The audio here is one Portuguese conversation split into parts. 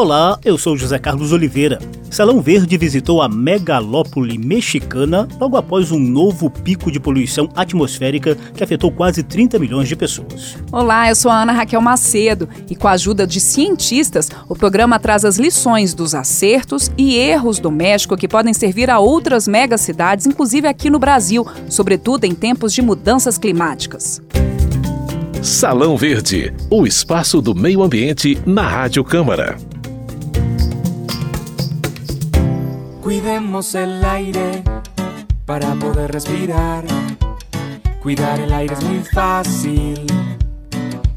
Olá, eu sou José Carlos Oliveira. Salão Verde visitou a megalópole mexicana logo após um novo pico de poluição atmosférica que afetou quase 30 milhões de pessoas. Olá, eu sou a Ana Raquel Macedo e com a ajuda de cientistas, o programa traz as lições dos acertos e erros do México que podem servir a outras megacidades, inclusive aqui no Brasil, sobretudo em tempos de mudanças climáticas. Salão Verde, o espaço do meio ambiente na Rádio Câmara. Cuidemos el aire para poder respirar. Cuidar el aire es muy fácil.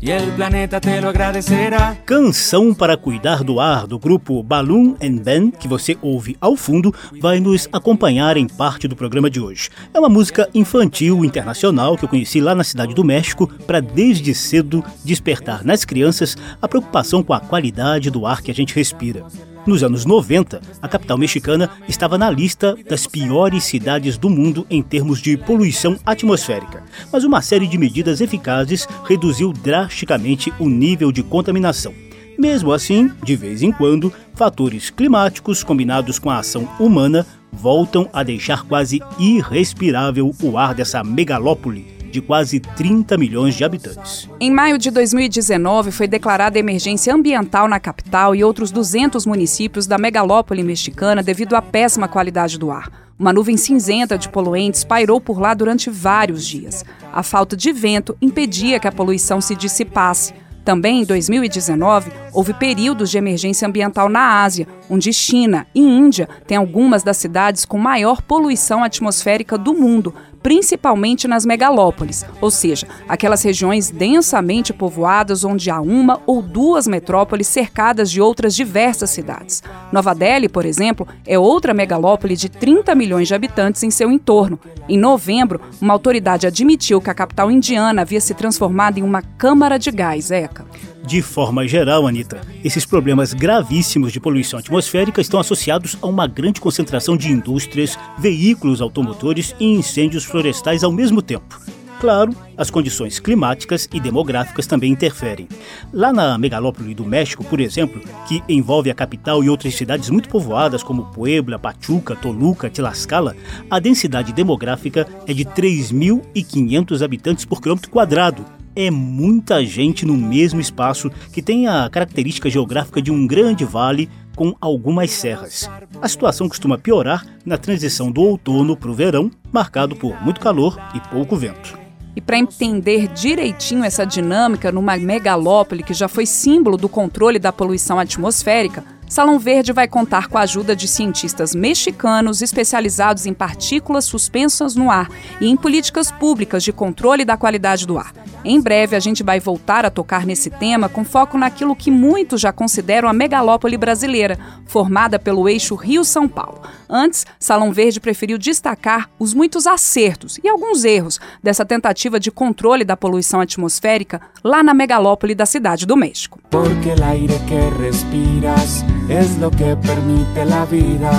E o planeta te lo agradecerá. Canção para cuidar do ar do grupo Balloon and Band, que você ouve ao fundo, vai nos acompanhar em parte do programa de hoje. É uma música infantil internacional que eu conheci lá na cidade do México para desde cedo despertar nas crianças a preocupação com a qualidade do ar que a gente respira. Nos anos 90, a capital mexicana estava na lista das piores cidades do mundo em termos de poluição atmosférica, mas uma série de medidas eficazes reduziu drasticamente o nível de contaminação. Mesmo assim, de vez em quando, fatores climáticos combinados com a ação humana voltam a deixar quase irrespirável o ar dessa megalópole de quase 30 milhões de habitantes. Em maio de 2019, foi declarada emergência ambiental na capital e outros 200 municípios da megalópole mexicana devido à péssima qualidade do ar. Uma nuvem cinzenta de poluentes pairou por lá durante vários dias. A falta de vento impedia que a poluição se dissipasse. Também em 2019, houve períodos de emergência ambiental na Ásia, onde China e Índia têm algumas das cidades com maior poluição atmosférica do mundo, principalmente nas megalópolis, ou seja, aquelas regiões densamente povoadas onde há uma ou duas metrópoles cercadas de outras diversas cidades. Nova Delhi, por exemplo, é outra megalópole de 30 milhões de habitantes em seu entorno. Em novembro, uma autoridade admitiu que a capital indiana havia se transformado em uma câmara de gás, ECA. De forma geral, Anitta, esses problemas gravíssimos de poluição atmosférica estão associados a uma grande concentração de indústrias, veículos automotores e incêndios florestais ao mesmo tempo. Claro, as condições climáticas e demográficas também interferem. Lá na megalópole do México, por exemplo, que envolve a capital e outras cidades muito povoadas como Puebla, Pachuca, Toluca, Tlaxcala, a densidade demográfica é de 3.500 habitantes por quilômetro quadrado, é muita gente no mesmo espaço que tem a característica geográfica de um grande vale com algumas serras. A situação costuma piorar na transição do outono para o verão, marcado por muito calor e pouco vento. E para entender direitinho essa dinâmica numa megalópole que já foi símbolo do controle da poluição atmosférica, Salão Verde vai contar com a ajuda de cientistas mexicanos especializados em partículas suspensas no ar e em políticas públicas de controle da qualidade do ar. Em breve, a gente vai voltar a tocar nesse tema com foco naquilo que muitos já consideram a megalópole brasileira, formada pelo eixo Rio-São Paulo. Antes, Salão Verde preferiu destacar os muitos acertos e alguns erros dessa tentativa de controle da poluição atmosférica lá na megalópole da cidade do México. Porque aire que respiras é o que permite a vida.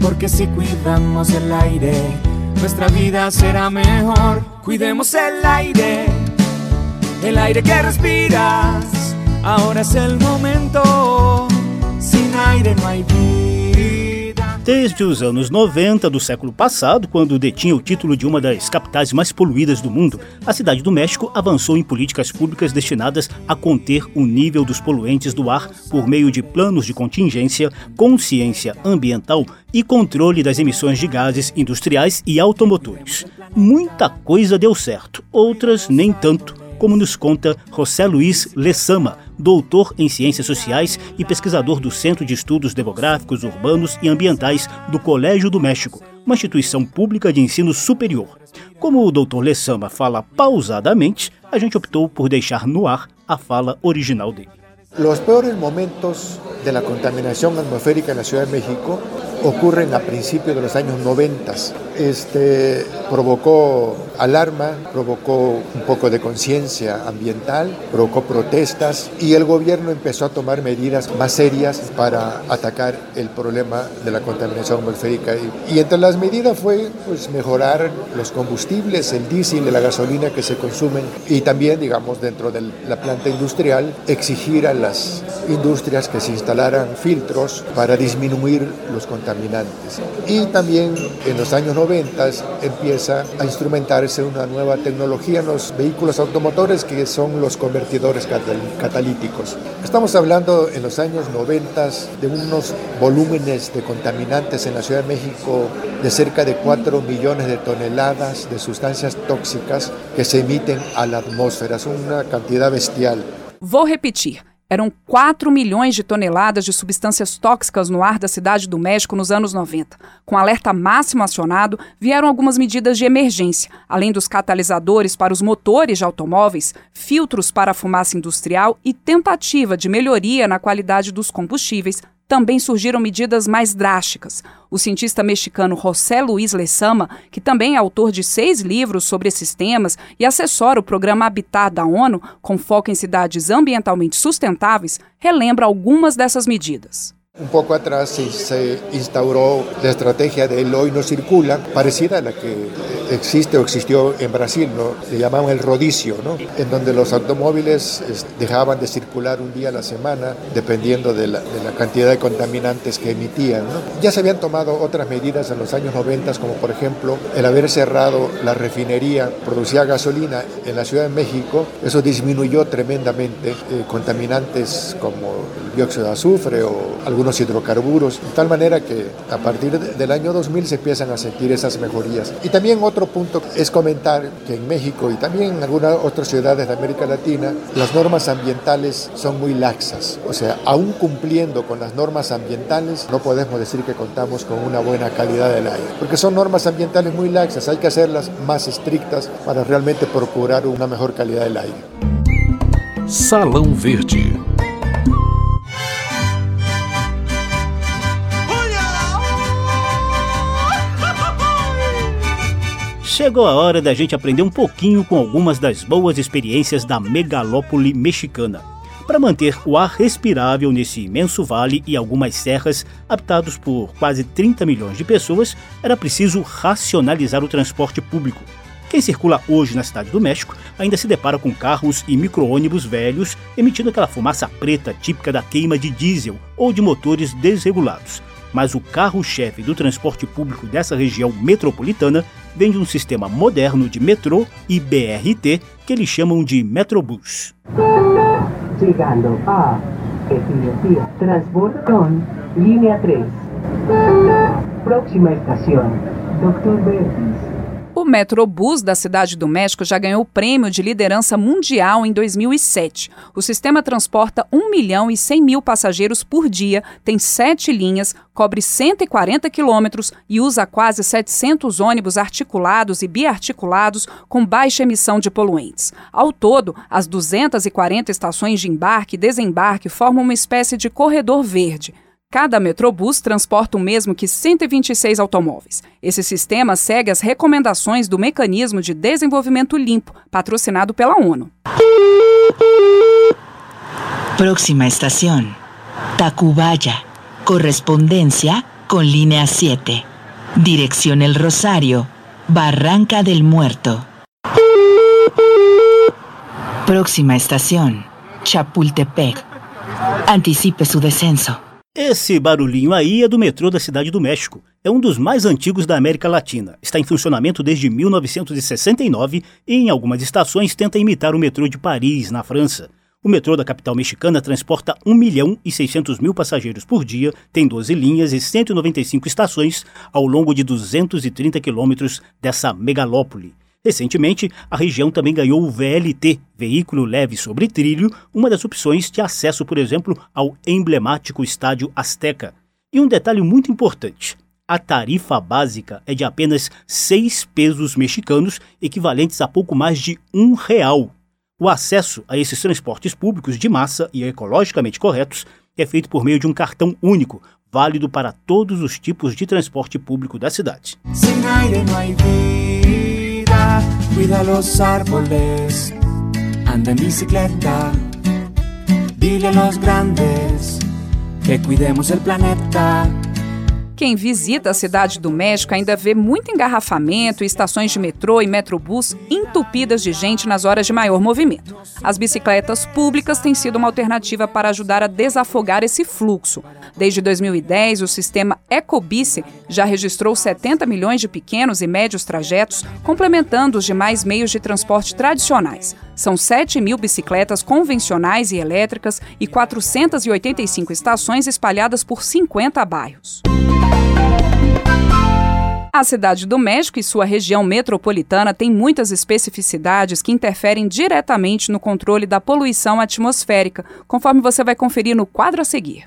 Porque se cuidamos o aire, nossa vida será melhor. Cuidemos o aire. el aire que respiras. Ahora es el momento, sin aire no hay vida. Desde os anos 90 do século passado, quando detinha o título de uma das capitais mais poluídas do mundo, a cidade do México avançou em políticas públicas destinadas a conter o nível dos poluentes do ar por meio de planos de contingência, consciência ambiental e controle das emissões de gases industriais e automotores. Muita coisa deu certo, outras nem tanto como nos conta José Luiz Lessama, doutor em Ciências Sociais e pesquisador do Centro de Estudos Demográficos, Urbanos e Ambientais do Colégio do México, uma instituição pública de ensino superior. Como o doutor Lessama fala pausadamente, a gente optou por deixar no ar a fala original dele. Os piores momentos da contaminação atmosférica na Ciudad de México ocurren a principios de los años 90. Este provocó alarma, provocó un poco de conciencia ambiental, provocó protestas y el gobierno empezó a tomar medidas más serias para atacar el problema de la contaminación atmosférica. Y entre las medidas fue pues, mejorar los combustibles, el diésel la gasolina que se consumen y también, digamos, dentro de la planta industrial, exigir a las industrias que se instalaran filtros para disminuir los contaminantes. Y también en los años 90 empieza a instrumentarse una nueva tecnología en los vehículos automotores que son los convertidores catalíticos. Estamos hablando en los años 90 de unos volúmenes de contaminantes en la Ciudad de México de cerca de 4 millones de toneladas de sustancias tóxicas que se emiten a la atmósfera. Es una cantidad bestial. Vou repetir. Eram 4 milhões de toneladas de substâncias tóxicas no ar da cidade do México nos anos 90. Com alerta máximo acionado, vieram algumas medidas de emergência, além dos catalisadores para os motores de automóveis, filtros para a fumaça industrial e tentativa de melhoria na qualidade dos combustíveis, também surgiram medidas mais drásticas. O cientista mexicano José Luiz Lezama, que também é autor de seis livros sobre esses temas e assessora o programa Habitat da ONU, com foco em cidades ambientalmente sustentáveis, relembra algumas dessas medidas. Un poco atrás se instauró la estrategia de hoy no circula, parecida a la que existe o existió en Brasil, ¿no? le llamaban el rodicio, ¿no? en donde los automóviles dejaban de circular un día a la semana dependiendo de la, cantidad de contaminantes que emitían. Ya se habían tomado otras medidas en los años 90, como por ejemplo el haber cerrado la refinería, producía gasolina en la Ciudad de México, eso disminuyó tremendamente eh, contaminantes como el dióxido de azufre o algunos hidrocarburos, de tal manera que a partir del año 2000 se empiezan a sentir esas mejorías. Y también otro punto es comentar que en México y también en algunas otras ciudades de América Latina, las normas ambientales son muy laxas. O sea, aún cumpliendo con las normas ambientales, no podemos decir que contamos con una buena calidad del aire, porque son normas ambientales muy laxas, hay que hacerlas más estrictas para realmente procurar una mejor calidad del aire. Salão Verde Chegou a hora da gente aprender um pouquinho com algumas das boas experiências da megalópole mexicana. Para manter o ar respirável nesse imenso vale e algumas serras habitados por quase 30 milhões de pessoas, era preciso racionalizar o transporte público. Quem circula hoje na Cidade do México ainda se depara com carros e micro-ônibus velhos emitindo aquela fumaça preta típica da queima de diesel ou de motores desregulados mas o carro-chefe do transporte público dessa região metropolitana vem de um sistema moderno de metrô e BRT que eles chamam de Metrobus. Chegando a Etiopía, Transbordón, linha 3. Próxima estação, Dr. Verdes. Metrobus da Cidade do México já ganhou o prêmio de liderança mundial em 2007. O sistema transporta 1 milhão e 100 mil passageiros por dia, tem sete linhas, cobre 140 quilômetros e usa quase 700 ônibus articulados e biarticulados com baixa emissão de poluentes. Ao todo, as 240 estações de embarque e desembarque formam uma espécie de corredor verde. Cada Metrobus transporta o mesmo que 126 automóveis. Esse sistema segue as recomendações do Mecanismo de Desenvolvimento Limpo, patrocinado pela ONU. Próxima estação: Tacubaya. Correspondencia com línea 7. Dirección El Rosario. Barranca del Muerto. Próxima estación: Chapultepec. Anticipe su descenso. Esse barulhinho aí é do metrô da Cidade do México. É um dos mais antigos da América Latina. Está em funcionamento desde 1969 e em algumas estações tenta imitar o metrô de Paris, na França. O metrô da capital mexicana transporta 1 milhão e 600 mil passageiros por dia, tem 12 linhas e 195 estações ao longo de 230 quilômetros dessa megalópole. Recentemente, a região também ganhou o VLT, Veículo Leve sobre Trilho, uma das opções de acesso, por exemplo, ao emblemático Estádio Azteca. E um detalhe muito importante: a tarifa básica é de apenas seis pesos mexicanos, equivalentes a pouco mais de um real. O acesso a esses transportes públicos de massa e ecologicamente corretos é feito por meio de um cartão único, válido para todos os tipos de transporte público da cidade. Vida, cuida los árboles, anda en bicicleta, dile a los grandes que cuidemos el planeta. Quem visita a cidade do México ainda vê muito engarrafamento e estações de metrô e metrobus entupidas de gente nas horas de maior movimento. As bicicletas públicas têm sido uma alternativa para ajudar a desafogar esse fluxo. Desde 2010, o sistema Ecobici já registrou 70 milhões de pequenos e médios trajetos, complementando os demais meios de transporte tradicionais. São 7 mil bicicletas convencionais e elétricas e 485 estações espalhadas por 50 bairros. A cidade do México e sua região metropolitana têm muitas especificidades que interferem diretamente no controle da poluição atmosférica, conforme você vai conferir no quadro a seguir.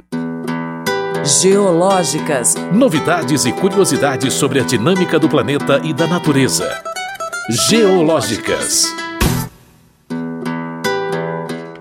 Geológicas. Novidades e curiosidades sobre a dinâmica do planeta e da natureza. Geológicas.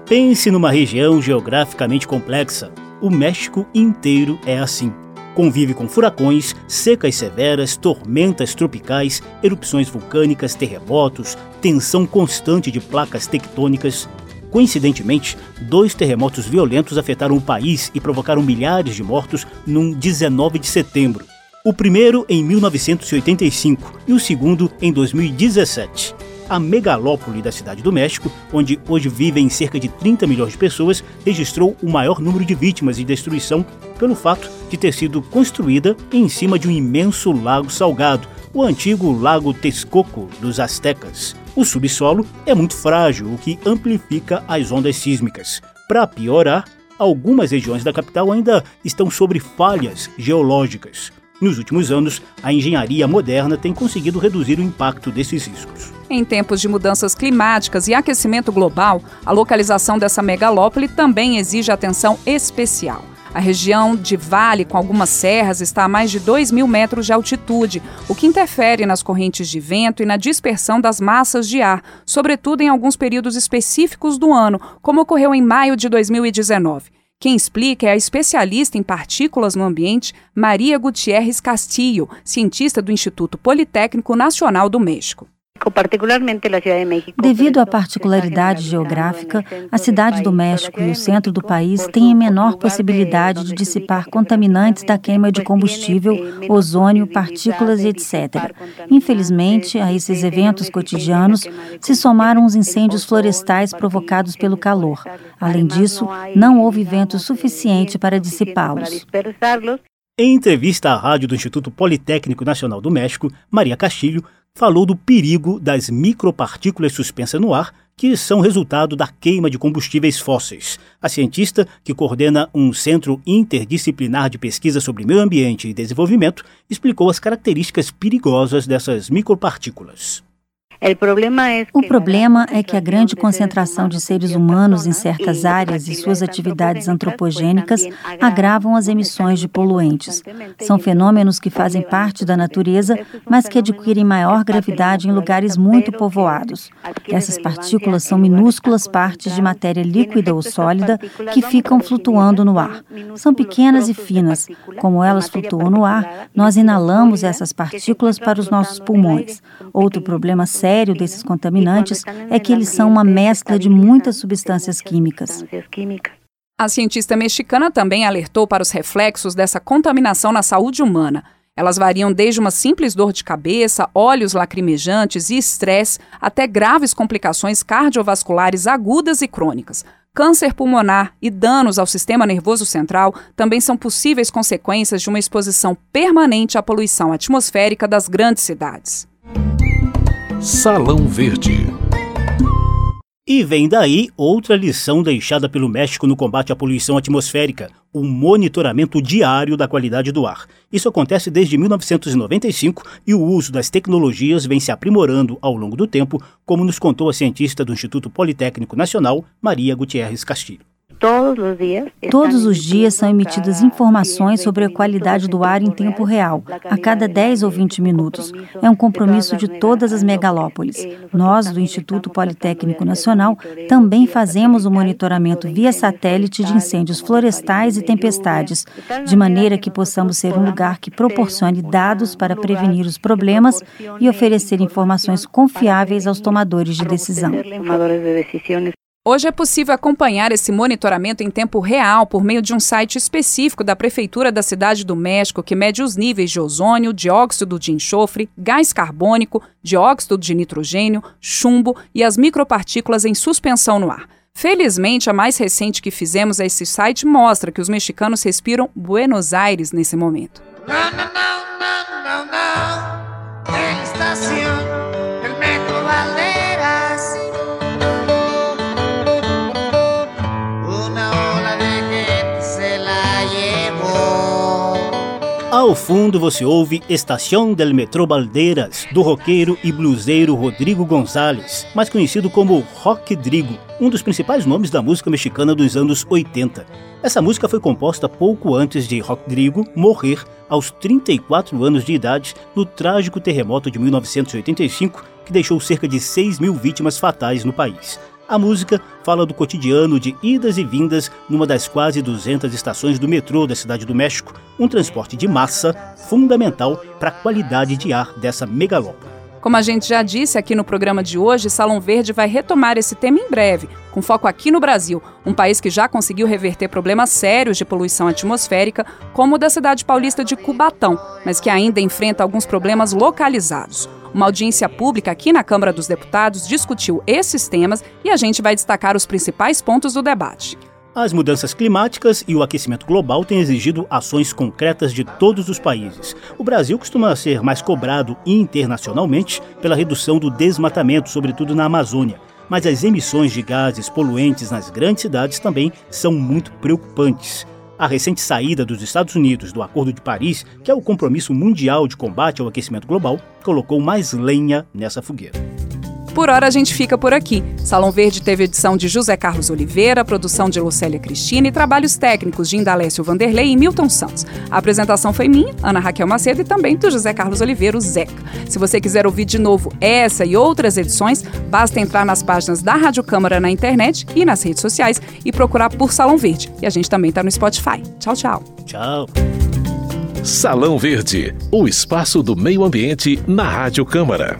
Pense numa região geograficamente complexa. O México inteiro é assim. Convive com furacões, secas severas, tormentas tropicais, erupções vulcânicas, terremotos, tensão constante de placas tectônicas. Coincidentemente, dois terremotos violentos afetaram o país e provocaram milhares de mortos num 19 de setembro. O primeiro em 1985 e o segundo em 2017 a megalópole da Cidade do México, onde hoje vivem cerca de 30 milhões de pessoas, registrou o maior número de vítimas e destruição pelo fato de ter sido construída em cima de um imenso lago salgado, o antigo Lago Texcoco dos Aztecas. O subsolo é muito frágil, o que amplifica as ondas sísmicas. Para piorar, algumas regiões da capital ainda estão sobre falhas geológicas. Nos últimos anos, a engenharia moderna tem conseguido reduzir o impacto desses riscos. Em tempos de mudanças climáticas e aquecimento global, a localização dessa megalópole também exige atenção especial. A região de vale, com algumas serras, está a mais de 2 mil metros de altitude, o que interfere nas correntes de vento e na dispersão das massas de ar, sobretudo em alguns períodos específicos do ano, como ocorreu em maio de 2019. Quem explica é a especialista em partículas no ambiente, Maria Gutierrez Castillo, cientista do Instituto Politécnico Nacional do México. Devido à particularidade geográfica, a cidade do México e o centro do país têm menor possibilidade de dissipar contaminantes da queima de combustível, ozônio, partículas e etc. Infelizmente, a esses eventos cotidianos se somaram os incêndios florestais provocados pelo calor. Além disso, não houve vento suficiente para dissipá-los. Em entrevista à rádio do Instituto Politécnico Nacional do México, Maria Castilho falou do perigo das micropartículas suspensas no ar que são resultado da queima de combustíveis fósseis. A cientista, que coordena um centro interdisciplinar de pesquisa sobre meio ambiente e desenvolvimento, explicou as características perigosas dessas micropartículas. O problema é que a grande concentração de seres humanos em certas áreas e suas atividades antropogênicas agravam as emissões de poluentes. São fenômenos que fazem parte da natureza, mas que adquirem maior gravidade em lugares muito povoados. Essas partículas são minúsculas partes de matéria líquida ou sólida que ficam flutuando no ar. São pequenas e finas. Como elas flutuam no ar, nós inalamos essas partículas para os nossos pulmões. Outro problema sério sério desses contaminantes é que eles são uma mescla de muitas substâncias químicas. A cientista mexicana também alertou para os reflexos dessa contaminação na saúde humana. Elas variam desde uma simples dor de cabeça, olhos lacrimejantes e estresse, até graves complicações cardiovasculares agudas e crônicas. Câncer pulmonar e danos ao sistema nervoso central também são possíveis consequências de uma exposição permanente à poluição atmosférica das grandes cidades. Salão Verde. E vem daí outra lição deixada pelo México no combate à poluição atmosférica, o monitoramento diário da qualidade do ar. Isso acontece desde 1995 e o uso das tecnologias vem se aprimorando ao longo do tempo, como nos contou a cientista do Instituto Politécnico Nacional, Maria Gutierrez Castilho. Todos os dias são emitidas informações sobre a qualidade do ar em tempo real, a cada 10 ou 20 minutos. É um compromisso de todas as megalópolis. Nós, do Instituto Politécnico Nacional, também fazemos o monitoramento via satélite de incêndios florestais e tempestades, de maneira que possamos ser um lugar que proporcione dados para prevenir os problemas e oferecer informações confiáveis aos tomadores de decisão. Hoje é possível acompanhar esse monitoramento em tempo real por meio de um site específico da Prefeitura da Cidade do México que mede os níveis de ozônio, dióxido de enxofre, gás carbônico, dióxido de nitrogênio, chumbo e as micropartículas em suspensão no ar. Felizmente, a mais recente que fizemos a esse site mostra que os mexicanos respiram Buenos Aires nesse momento. Não, não, Ao fundo você ouve Estação del Metrô Baldeiras, do roqueiro e bluseiro Rodrigo Gonzalez, mais conhecido como Rock Drigo, um dos principais nomes da música mexicana dos anos 80. Essa música foi composta pouco antes de Rodrigo morrer aos 34 anos de idade no trágico terremoto de 1985 que deixou cerca de 6 mil vítimas fatais no país. A música fala do cotidiano de idas e vindas numa das quase 200 estações do metrô da Cidade do México, um transporte de massa fundamental para a qualidade de ar dessa megalópole. Como a gente já disse aqui no programa de hoje, Salão Verde vai retomar esse tema em breve, com foco aqui no Brasil, um país que já conseguiu reverter problemas sérios de poluição atmosférica, como o da cidade paulista de Cubatão, mas que ainda enfrenta alguns problemas localizados. Uma audiência pública aqui na Câmara dos Deputados discutiu esses temas e a gente vai destacar os principais pontos do debate. As mudanças climáticas e o aquecimento global têm exigido ações concretas de todos os países. O Brasil costuma ser mais cobrado internacionalmente pela redução do desmatamento, sobretudo na Amazônia. Mas as emissões de gases poluentes nas grandes cidades também são muito preocupantes. A recente saída dos Estados Unidos do Acordo de Paris, que é o compromisso mundial de combate ao aquecimento global, colocou mais lenha nessa fogueira. Por hora a gente fica por aqui. Salão Verde teve edição de José Carlos Oliveira, produção de Lucélia Cristina e trabalhos técnicos de Indalécio Vanderlei e Milton Santos. A apresentação foi minha, Ana Raquel Macedo, e também do José Carlos Oliveira, o Zeca. Se você quiser ouvir de novo essa e outras edições, basta entrar nas páginas da Rádio Câmara na internet e nas redes sociais e procurar por Salão Verde. E a gente também está no Spotify. Tchau, tchau. Tchau. Salão Verde, o espaço do meio ambiente na Rádio Câmara.